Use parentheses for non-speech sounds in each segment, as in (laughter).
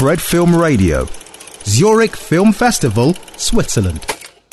Fred Film Radio, Zurich Film Festival, Switzerland.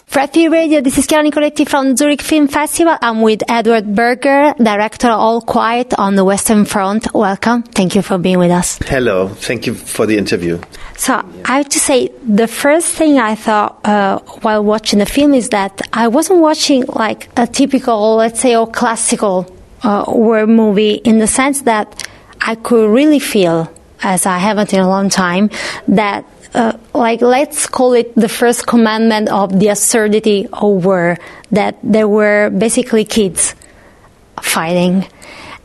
Fred Film Radio, this is Chiara Nicoletti from Zurich Film Festival. I'm with Edward Berger, director of All Quiet on the Western Front. Welcome. Thank you for being with us. Hello. Thank you for the interview. So I have to say, the first thing I thought uh, while watching the film is that I wasn't watching like a typical, let's say, or classical uh, war movie in the sense that I could really feel, as I haven't in a long time, that uh, like let's call it the first commandment of the absurdity of war that there were basically kids fighting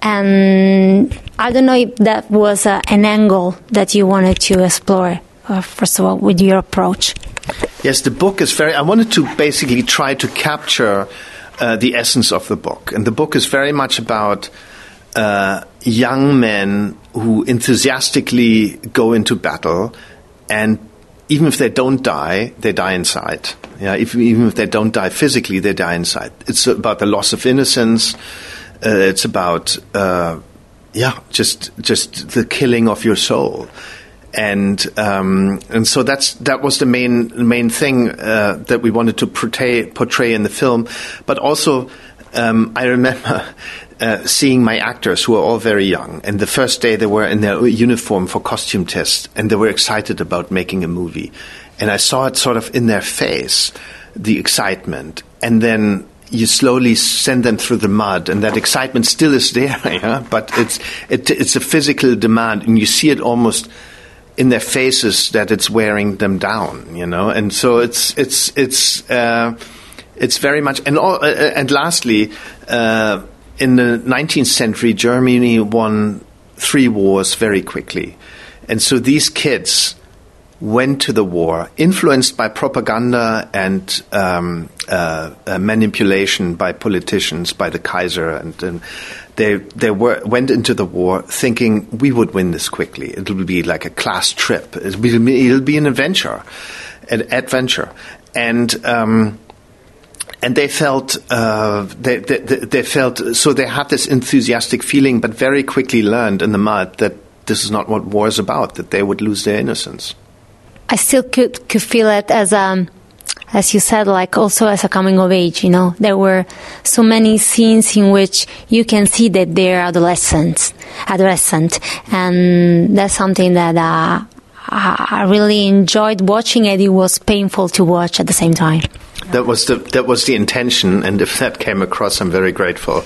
and I don't know if that was uh, an angle that you wanted to explore, uh, first of all, with your approach. Yes, the book is very. I wanted to basically try to capture uh, the essence of the book. And the book is very much about uh, young men who enthusiastically go into battle and even if they don't die, they die inside. Yeah, if, even if they don't die physically, they die inside. It's about the loss of innocence. Uh, it's about uh, yeah, just just the killing of your soul, and um, and so that's that was the main main thing uh, that we wanted to portray portray in the film, but also um, I remember. Uh, seeing my actors who are all very young, and the first day they were in their uniform for costume tests, and they were excited about making a movie, and I saw it sort of in their face, the excitement, and then you slowly send them through the mud, and that excitement still is there, (laughs) yeah? but it's it, it's a physical demand, and you see it almost in their faces that it's wearing them down, you know. And so it's it's it's uh, it's very much. And all, uh, uh and lastly, uh, in the 19th century, Germany won three wars very quickly, and so these kids went to the war, influenced by propaganda and um, uh, uh, manipulation by politicians, by the Kaiser, and, and they they were, went into the war thinking we would win this quickly. It will be like a class trip. It'll be, it'll be an adventure, an adventure, and. Um, and they felt uh, they, they, they felt so they had this enthusiastic feeling, but very quickly learned in the mud that this is not what war is about. That they would lose their innocence. I still could could feel it as um as you said, like also as a coming of age, you know, there were so many scenes in which you can see that they're adolescents, adolescent, and that's something that uh, I really enjoyed watching, and it was painful to watch at the same time. That was the that was the intention, and if that came across, I'm very grateful.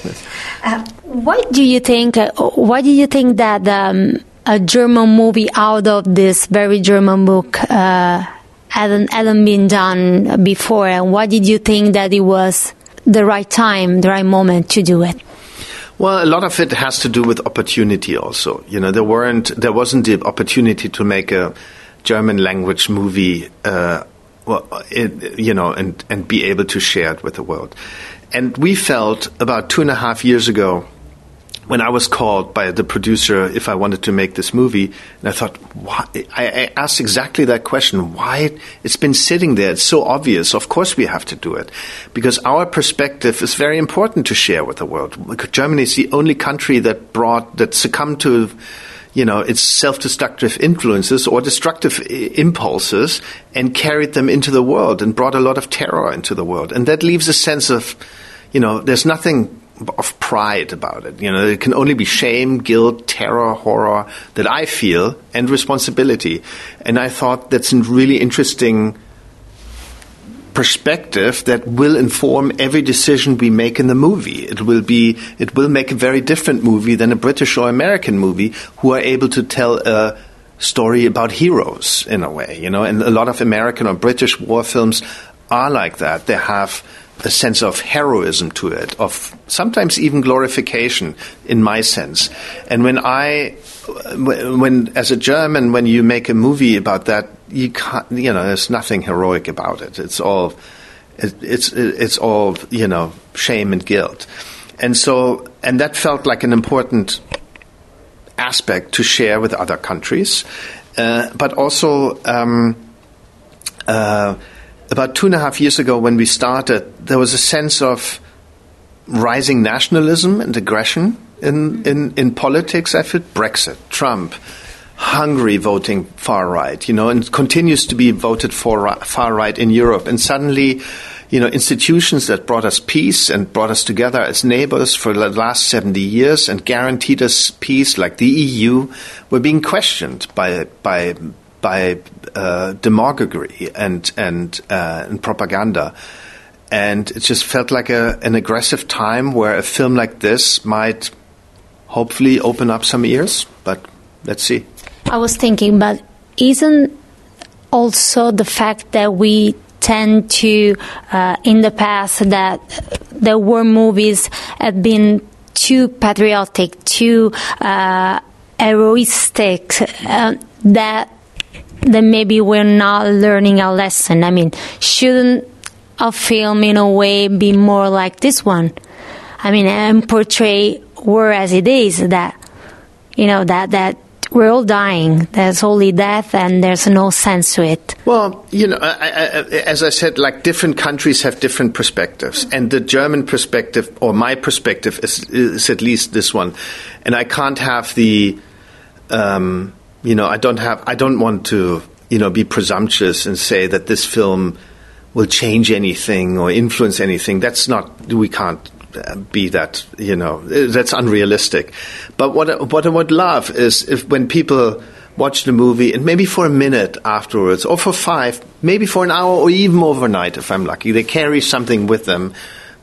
Uh, why do you think? Uh, why do you think that? Um, a German movie out of this very German book uh, hadn't, hadn't been done before? And why did you think that it was the right time, the right moment to do it? Well, a lot of it has to do with opportunity also. You know, there weren't, there wasn't the opportunity to make a German language movie, uh, well, it, you know, and, and be able to share it with the world. And we felt about two and a half years ago when I was called by the producer if I wanted to make this movie, and I thought, why? I, asked exactly that question. Why? It's been sitting there. It's so obvious. Of course we have to do it. Because our perspective is very important to share with the world. Germany is the only country that brought, that succumbed to, you know, its self-destructive influences or destructive impulses and carried them into the world and brought a lot of terror into the world. And that leaves a sense of, you know, there's nothing of pride about it. You know, it can only be shame, guilt, terror, horror that I feel, and responsibility. And I thought that's a really interesting perspective that will inform every decision we make in the movie. It will be, it will make a very different movie than a British or American movie who are able to tell a story about heroes in a way, you know, and a lot of American or British war films are like that. They have a sense of heroism to it, of sometimes even glorification, in my sense. And when I, when as a German, when you make a movie about that, you can't, you know, there's nothing heroic about it. It's all, it, it's it's all you know, shame and guilt. And so, and that felt like an important aspect to share with other countries, uh, but also. Um, uh, about two and a half years ago when we started, there was a sense of rising nationalism and aggression in, in, in politics. I feel Brexit, Trump, Hungary voting far right, you know, and continues to be voted for far right in Europe. And suddenly, you know, institutions that brought us peace and brought us together as neighbors for the last 70 years and guaranteed us peace, like the EU, were being questioned by, by, by uh, demagoguery and, and, uh, and propaganda. And it just felt like a, an aggressive time where a film like this might hopefully open up some ears, but let's see. I was thinking, but isn't also the fact that we tend to, uh, in the past, that there were movies had been too patriotic, too uh, heroistic, uh, that that maybe we're not learning a lesson. I mean, shouldn't a film, in a way, be more like this one? I mean, and portray war as it is. That you know that that we're all dying. There's only death, and there's no sense to it. Well, you know, I, I, as I said, like different countries have different perspectives, and the German perspective, or my perspective, is, is at least this one, and I can't have the, um, you know, I don't have, I don't want to, you know, be presumptuous and say that this film will change anything or influence anything. That's not, we can't be that you know that's unrealistic. But what what I would love is if when people watch the movie and maybe for a minute afterwards or for five, maybe for an hour or even overnight if I'm lucky, they carry something with them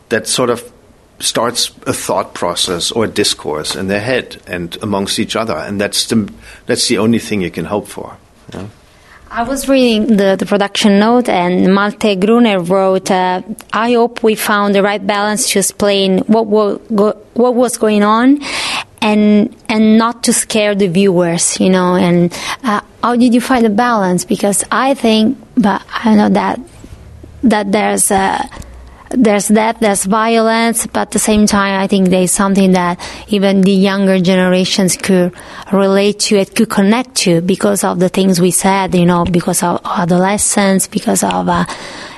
that sort of starts a thought process or a discourse in their head and amongst each other, and that's the that's the only thing you can hope for. I was reading the, the production note, and Malte Grunert wrote, uh, I hope we found the right balance to explain what, go, what was going on and and not to scare the viewers, you know. And uh, how did you find the balance? Because I think, but I know that that there's a there's that, there's violence, but at the same time, I think there's something that even the younger generations could relate to, it could connect to because of the things we said, you know, because of adolescence, because of, uh,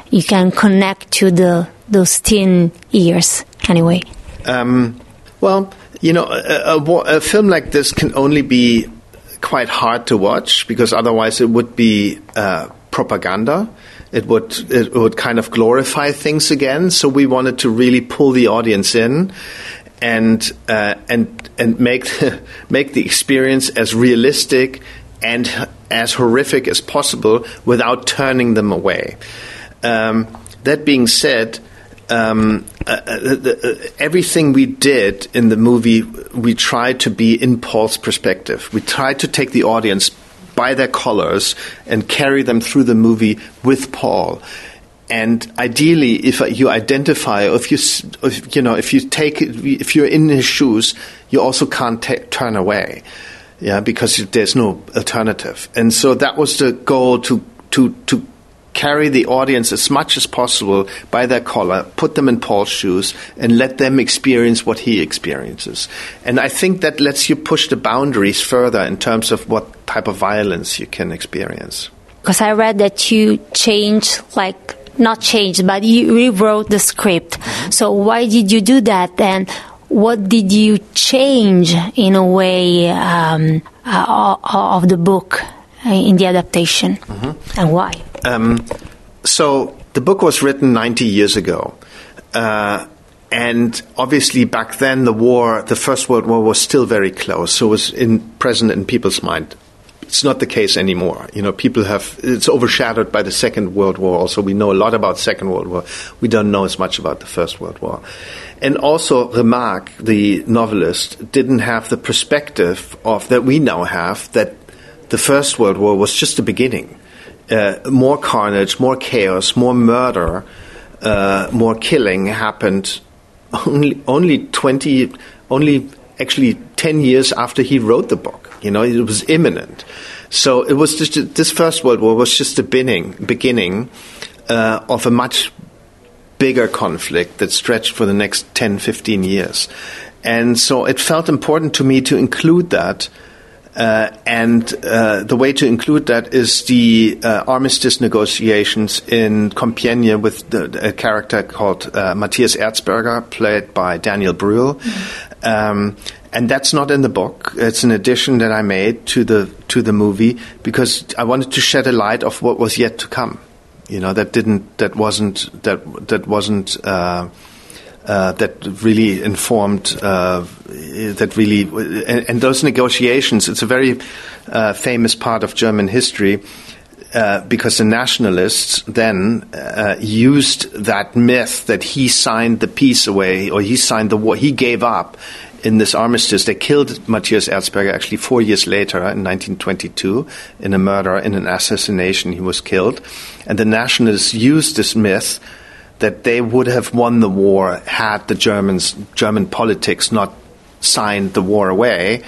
you can connect to the, those teen years anyway. Um, well, you know, a, a, a film like this can only be quite hard to watch because otherwise it would be uh, propaganda it would it would kind of glorify things again. So we wanted to really pull the audience in and uh, and and make (laughs) make the experience as realistic and as horrific as possible without turning them away. Um, that being said. Um, uh, uh the, uh, everything we did in the movie, we tried to be in Paul's perspective. We tried to take the audience by their collars and carry them through the movie with Paul. And ideally, if you identify, if you, if, you know, if you take, if you're in his shoes, you also can't t- turn away, yeah, because there's no alternative. And so that was the goal to to to carry the audience as much as possible by their collar, put them in Paul's shoes, and let them experience what he experiences. And I think that lets you push the boundaries further in terms of what type of violence you can experience. Because I read that you changed, like, not changed, but you rewrote the script. Mm-hmm. So why did you do that? And what did you change in a way um, uh, of the book uh, in the adaptation, mm-hmm. and why? Um, so the book was written 90 years ago. Uh, and obviously, back then, the war, the First World War, was still very close. So it was in, present in people's mind. It's not the case anymore. You know, people have it's overshadowed by the Second World War. Also, we know a lot about Second World War. We don't know as much about the First World War. And also, Remarque, the novelist, didn't have the perspective of that we now have that the First World War was just the beginning uh, more carnage, more chaos, more murder, uh, more killing happened only only twenty, only actually ten years after he wrote the book. You know, it was imminent. So it was just this First World War was just the beginning beginning uh, of a much bigger conflict that stretched for the next 10, 15 years. And so it felt important to me to include that and uh, the way to include that is the uh, armistice negotiations in Compiègne with the, a character called uh, Matthias Erzberger, played by Daniel Brühl. Mm-hmm. Um, and that's not in the book. It's an addition that I made to the to the movie because I wanted to shed a light of what was yet to come. You know, that didn't, that wasn't, that that wasn't. Uh, uh, that really informed uh, that really and, and, those negotiations. It's a very uh, famous part of German history. Uh, because the nationalists then uh, used that myth that he signed the peace away or he signed the war, he gave up in this armistice. They killed Matthias Erzberger actually four years later in 1922 in a murder, in an assassination. He was killed. And the nationalists used this myth that they would have won the war had the Germans, German politics not signed the war away.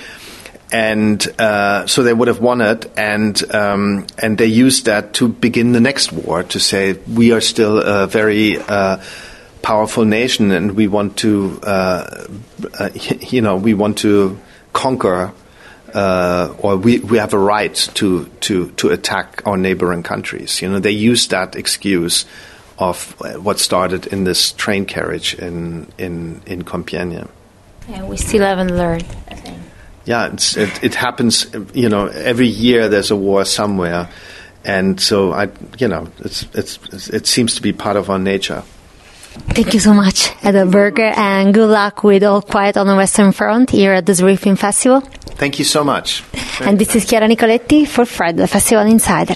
And uh, so they would have won it, and um, and they used that to begin the next war to say we are still a very uh, powerful nation, and we want to, uh, uh (laughs) you know, we want to conquer uh, or we, we have a right to, to, to attack our neighboring countries. You know, they use that excuse of uh, what started in this train carriage in in in Compiègne. Yeah, we still haven't learned. I think. Yeah, it, it happens. You know, every year there's a war somewhere, and so I, you know, it's, it's it seems to be part of our nature. Thank you so much, Edward Berger, and good luck with All Quiet on the Western Front here at the Zurich Film Festival. Thank you so much. and this is Chiara Nicoletti for Fred, the Festival Insider.